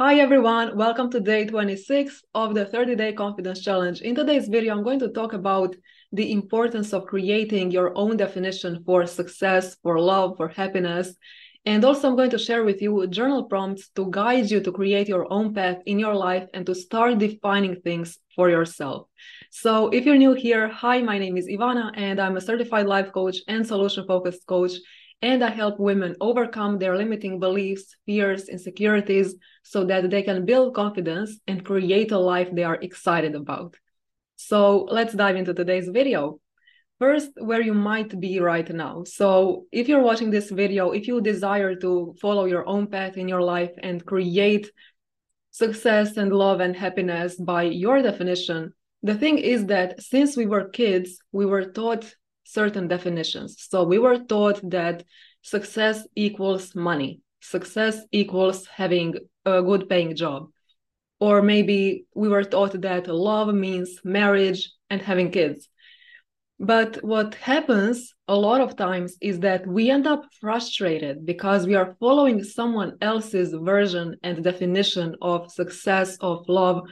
Hi everyone, welcome to day 26 of the 30 day confidence challenge. In today's video, I'm going to talk about the importance of creating your own definition for success, for love, for happiness. And also, I'm going to share with you journal prompts to guide you to create your own path in your life and to start defining things for yourself. So, if you're new here, hi, my name is Ivana, and I'm a certified life coach and solution focused coach and I help women overcome their limiting beliefs, fears, insecurities so that they can build confidence and create a life they are excited about. So let's dive into today's video. First, where you might be right now. So, if you're watching this video, if you desire to follow your own path in your life and create success and love and happiness by your definition, the thing is that since we were kids, we were taught certain definitions. So we were taught that success equals money, success equals having a good paying job. Or maybe we were taught that love means marriage and having kids. But what happens a lot of times is that we end up frustrated because we are following someone else's version and definition of success, of love,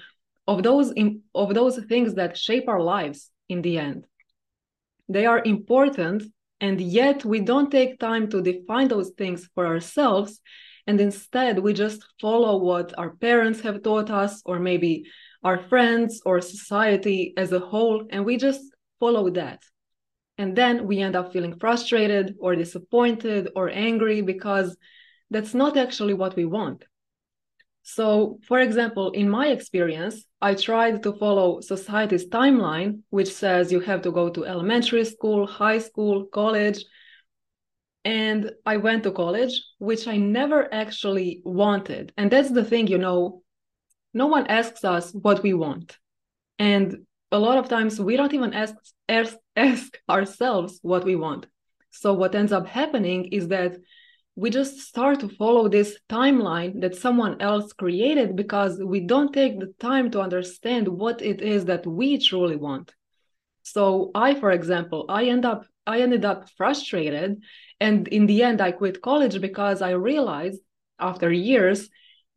of those of those things that shape our lives in the end. They are important, and yet we don't take time to define those things for ourselves. And instead, we just follow what our parents have taught us, or maybe our friends or society as a whole, and we just follow that. And then we end up feeling frustrated or disappointed or angry because that's not actually what we want. So, for example, in my experience, I tried to follow society's timeline, which says you have to go to elementary school, high school, college. And I went to college, which I never actually wanted. And that's the thing, you know, no one asks us what we want. And a lot of times we don't even ask, ask, ask ourselves what we want. So, what ends up happening is that we just start to follow this timeline that someone else created because we don't take the time to understand what it is that we truly want so i for example i end up i ended up frustrated and in the end i quit college because i realized after years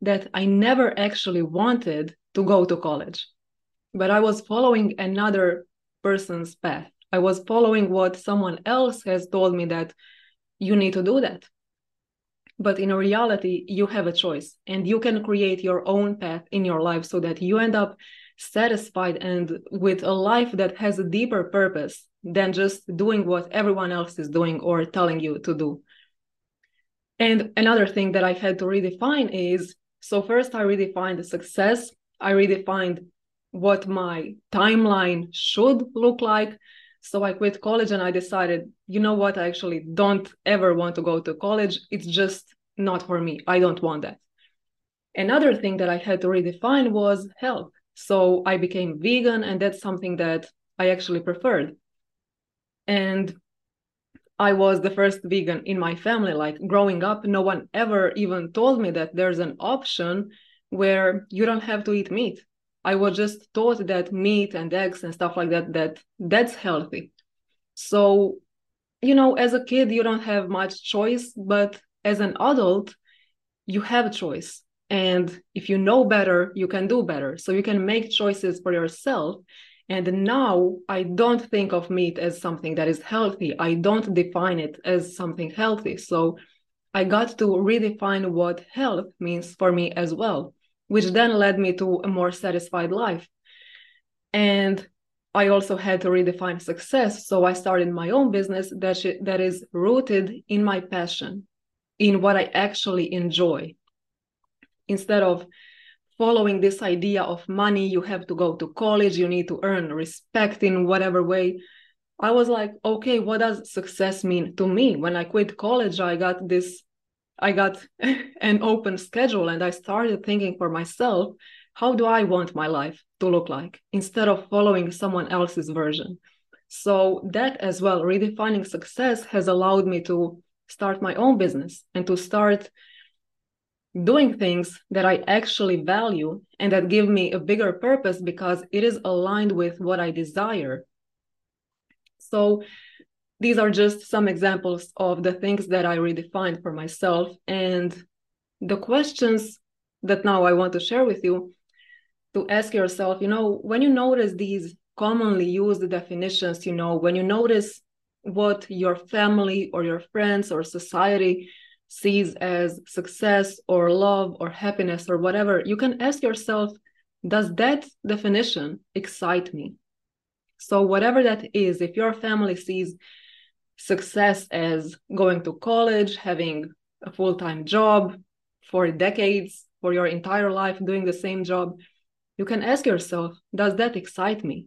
that i never actually wanted to go to college. But i was following another person's path. I was following what someone else has told me that you need to do that. But in reality you have a choice and you can create your own path in your life so that you end up satisfied and with a life that has a deeper purpose than just doing what everyone else is doing or telling you to do and another thing that i had to redefine is so first i redefined the success i redefined what my timeline should look like so I quit college and I decided, you know what, I actually don't ever want to go to college. It's just not for me. I don't want that. Another thing that I had to redefine was health. So I became vegan, and that's something that I actually preferred. And I was the first vegan in my family. Like growing up, no one ever even told me that there's an option where you don't have to eat meat. I was just taught that meat and eggs and stuff like that that that's healthy. So, you know, as a kid you don't have much choice, but as an adult you have a choice. And if you know better, you can do better. So you can make choices for yourself. And now I don't think of meat as something that is healthy. I don't define it as something healthy. So I got to redefine what health means for me as well which then led me to a more satisfied life. And I also had to redefine success. So I started my own business that, sh- that is rooted in my passion, in what I actually enjoy. Instead of following this idea of money, you have to go to college, you need to earn respect in whatever way. I was like, okay, what does success mean to me? When I quit college, I got this I got an open schedule and I started thinking for myself, how do I want my life to look like instead of following someone else's version? So, that as well, redefining success has allowed me to start my own business and to start doing things that I actually value and that give me a bigger purpose because it is aligned with what I desire. So, these are just some examples of the things that I redefined for myself. And the questions that now I want to share with you to ask yourself, you know, when you notice these commonly used definitions, you know, when you notice what your family or your friends or society sees as success or love or happiness or whatever, you can ask yourself, does that definition excite me? So, whatever that is, if your family sees success as going to college, having a full time job for decades, for your entire life, doing the same job, you can ask yourself, does that excite me?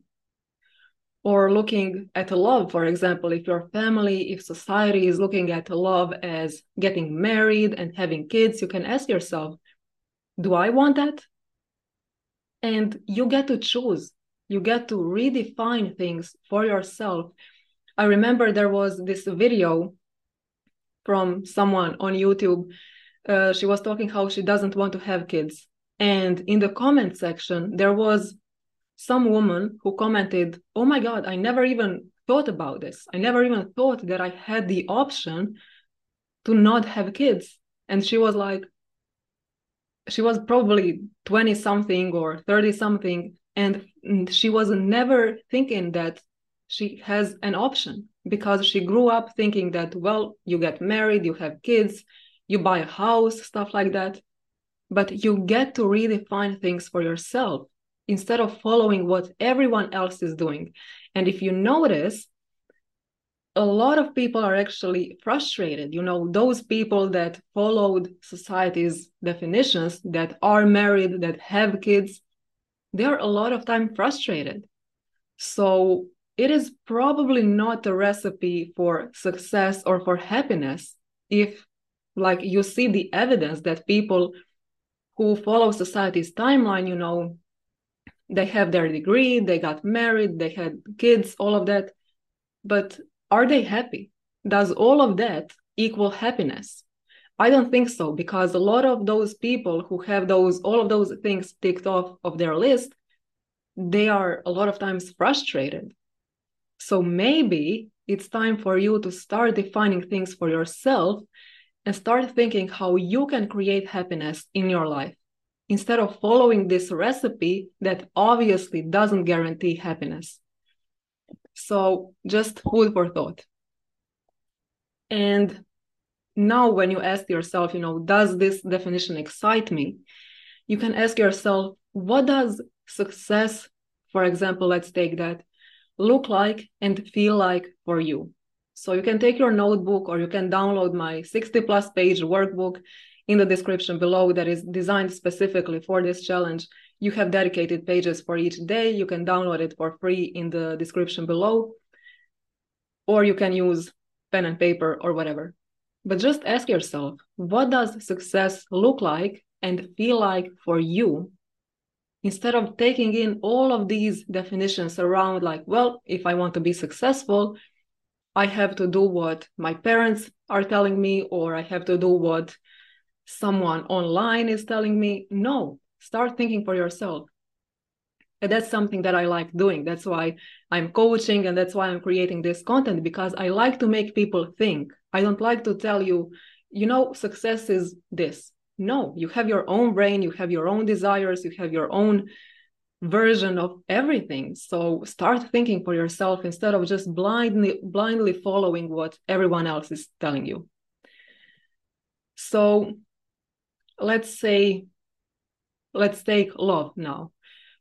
Or looking at love, for example, if your family, if society is looking at love as getting married and having kids, you can ask yourself, do I want that? And you get to choose. You get to redefine things for yourself I remember there was this video from someone on YouTube. Uh, she was talking how she doesn't want to have kids. And in the comment section, there was some woman who commented, Oh my God, I never even thought about this. I never even thought that I had the option to not have kids. And she was like, she was probably 20 something or 30 something. And she was never thinking that she has an option because she grew up thinking that, well, you get married, you have kids, you buy a house, stuff like that. But you get to redefine things for yourself instead of following what everyone else is doing. And if you notice, a lot of people are actually frustrated. You know, those people that followed society's definitions, that are married, that have kids, they are a lot of time frustrated. So it is probably not a recipe for success or for happiness if like you see the evidence that people who follow society's timeline you know they have their degree they got married they had kids all of that. But are they happy? Does all of that equal happiness? I don't think so because a lot of those people who have those all of those things ticked off of their list they are a lot of times frustrated. So maybe it's time for you to start defining things for yourself and start thinking how you can create happiness in your life instead of following this recipe that obviously doesn't guarantee happiness. So, just food for thought. And now, when you ask yourself, you know, does this definition excite me? You can ask yourself, what does success, for example, let's take that, look like and feel like for you. So you can take your notebook or you can download my 60 plus page workbook in the description below that is designed specifically for this challenge. You have dedicated pages for each day. You can download it for free in the description below, or you can use pen and paper or whatever. But just ask yourself, what does success look like and feel like for you instead of taking in all of these definitions around like well if i want to be successful i have to do what my parents are telling me or i have to do what someone online is telling me. No start thinking for yourself. And that's something that i like doing. That's why i'm coaching and that's why i'm creating this content because i like to make people think. I don't like to tell you you know success is this. No, you have your own brain, you have your own desires, you have your own version of everything. So start thinking for yourself instead of just blindly blindly following what everyone else is telling you. So let's say let's take love now.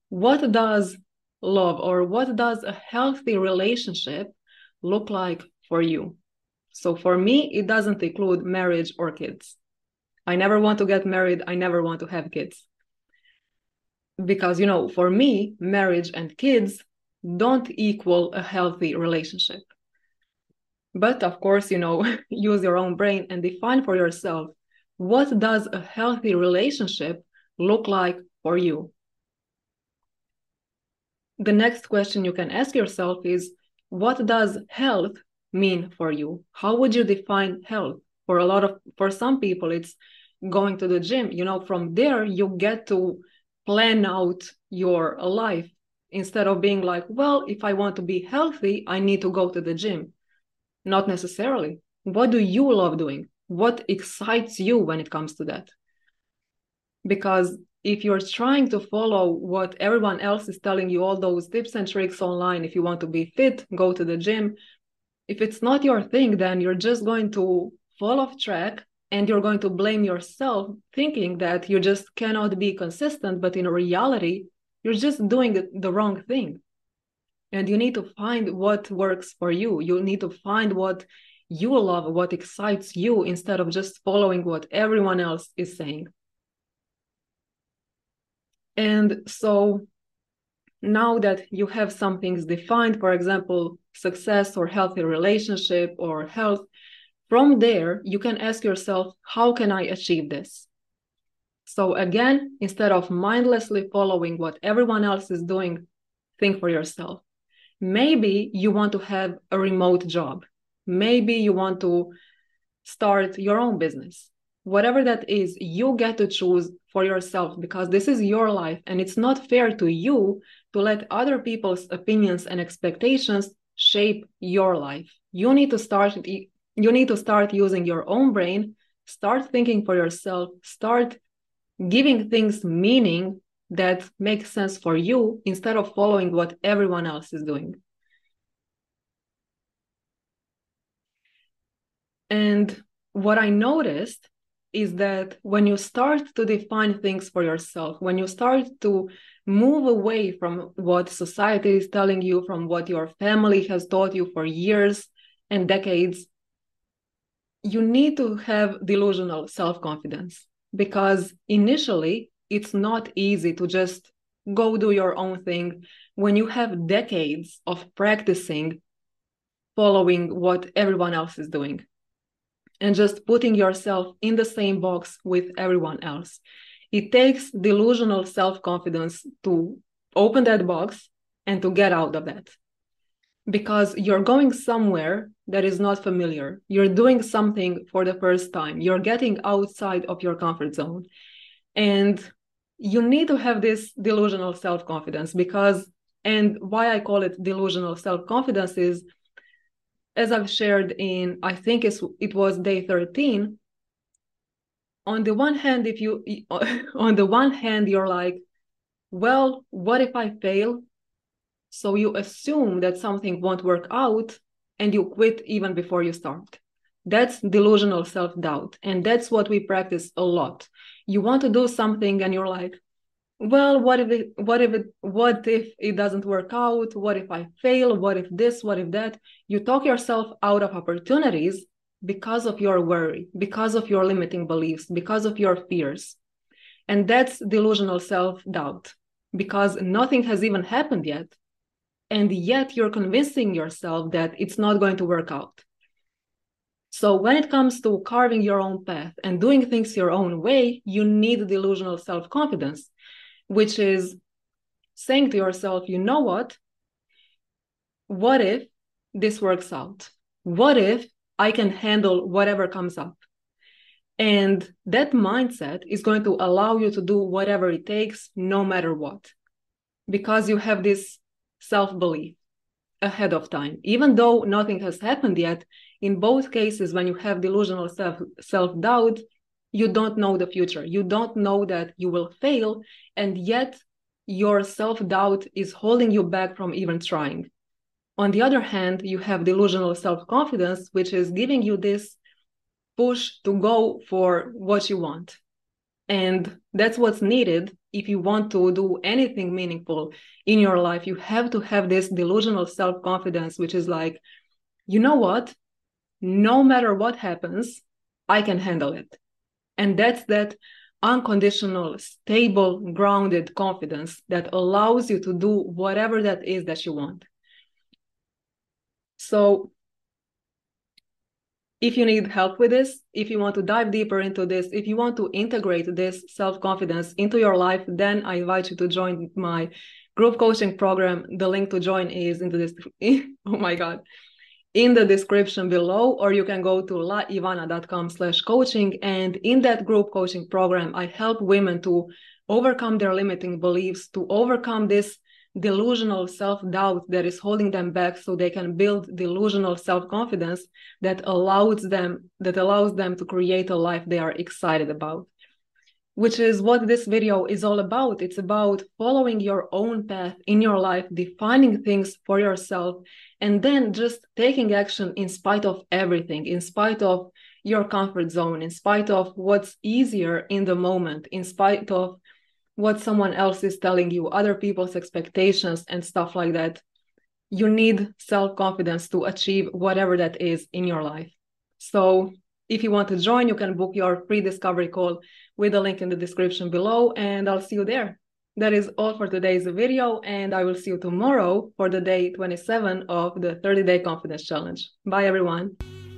What does love or what does a healthy relationship look like for you? So for me, it doesn't include marriage or kids. I never want to get married. I never want to have kids. Because, you know, for me, marriage and kids don't equal a healthy relationship. But of course, you know, use your own brain and define for yourself what does a healthy relationship look like for you? the next question you can ask yourself is what does health mean for you? How would you define health? For a lot of for some people it's going to the gym. You know, from there you get to plan out your life instead of being like, well, if I want to be healthy, I need to go to the gym. Not necessarily. What do you love doing? What excites you when it comes to that? Because if you're trying to follow what everyone else is telling you, all those tips and tricks online, if you want to be fit, go to the gym. If it's not your thing, then you're just going to fall off track and you're going to blame yourself, thinking that you just cannot be consistent. But in reality, you're just doing the wrong thing. And you need to find what works for you. You need to find what you love, what excites you, instead of just following what everyone else is saying. And so now that you have some things defined, for example, success or healthy relationship or health, from there, you can ask yourself, how can I achieve this? So again, instead of mindlessly following what everyone else is doing, think for yourself. Maybe you want to have a remote job. Maybe you want to start your own business whatever that is, you get to choose for yourself because this is your life and it's not fair to you to let other people's opinions and expectations shape your life. You need to start you need to start using your own brain, start thinking for yourself, start giving things meaning that makes sense for you instead of following what everyone else is doing. And what I noticed is that when you start to define things for yourself, when you start to move away from what society is telling you, from what your family has taught you for years and decades, you need to have delusional self confidence because initially it's not easy to just go do your own thing when you have decades of practicing following what everyone else is doing and just putting yourself in the same box with everyone else. It takes delusional self confidence to open that box and to get out of that because you're going somewhere that is not familiar. You're doing something for the first time. You're getting outside of your comfort zone. And you need to have this delusional self confidence because, and why I call it delusional self confidence is as I've shared in, I think it's, it was day 13, on the one hand, if you, on the one hand, you're like, well, what if I fail? So you assume that something won't work out and you quit even before you start. That's delusional self doubt. And that's what we practice a lot. You want to do something and you're like, well what if it what if it what if it doesn't work out what if i fail what if this what if that you talk yourself out of opportunities because of your worry because of your limiting beliefs because of your fears and that's delusional self-doubt because nothing has even happened yet and yet you're convincing yourself that it's not going to work out so when it comes to carving your own path and doing things your own way you need delusional self-confidence which is saying to yourself, you know what? What if this works out? What if I can handle whatever comes up? And that mindset is going to allow you to do whatever it takes, no matter what, because you have this self belief ahead of time. Even though nothing has happened yet, in both cases, when you have delusional self self doubt, you don't know the future. You don't know that you will fail and yet your self-doubt is holding you back from even trying. On the other hand you have delusional self-confidence which is giving you this push to go for what you want and that's what's needed if you want to do anything meaningful in your life. You have to have this delusional self-confidence which is like you know what? No matter what happens i can handle it. And that's that unconditional, stable, grounded confidence that allows you to do whatever that is that you want. So, if you need help with this, if you want to dive deeper into this, if you want to integrate this self confidence into your life, then I invite you to join my group coaching program. The link to join is in the oh my god in the description below, or you can go to laivana.com slash coaching. And in that group coaching program, I help women to overcome their limiting beliefs, to overcome this delusional self-doubt that is holding them back so they can build delusional self-confidence that allows them that allows them to create a life they are excited about which is what this video is all about. It's about following your own path in your life, defining things for yourself, and then just taking action in spite of everything, in spite of your comfort zone, in spite of what's easier in the moment, in spite of what someone else is telling you, other people's expectations, and stuff like that. You need self confidence to achieve whatever that is in your life. So, if you want to join, you can book your free discovery call with a link in the description below, and I'll see you there. That is all for today's video, and I will see you tomorrow for the day 27 of the 30 Day Confidence Challenge. Bye, everyone.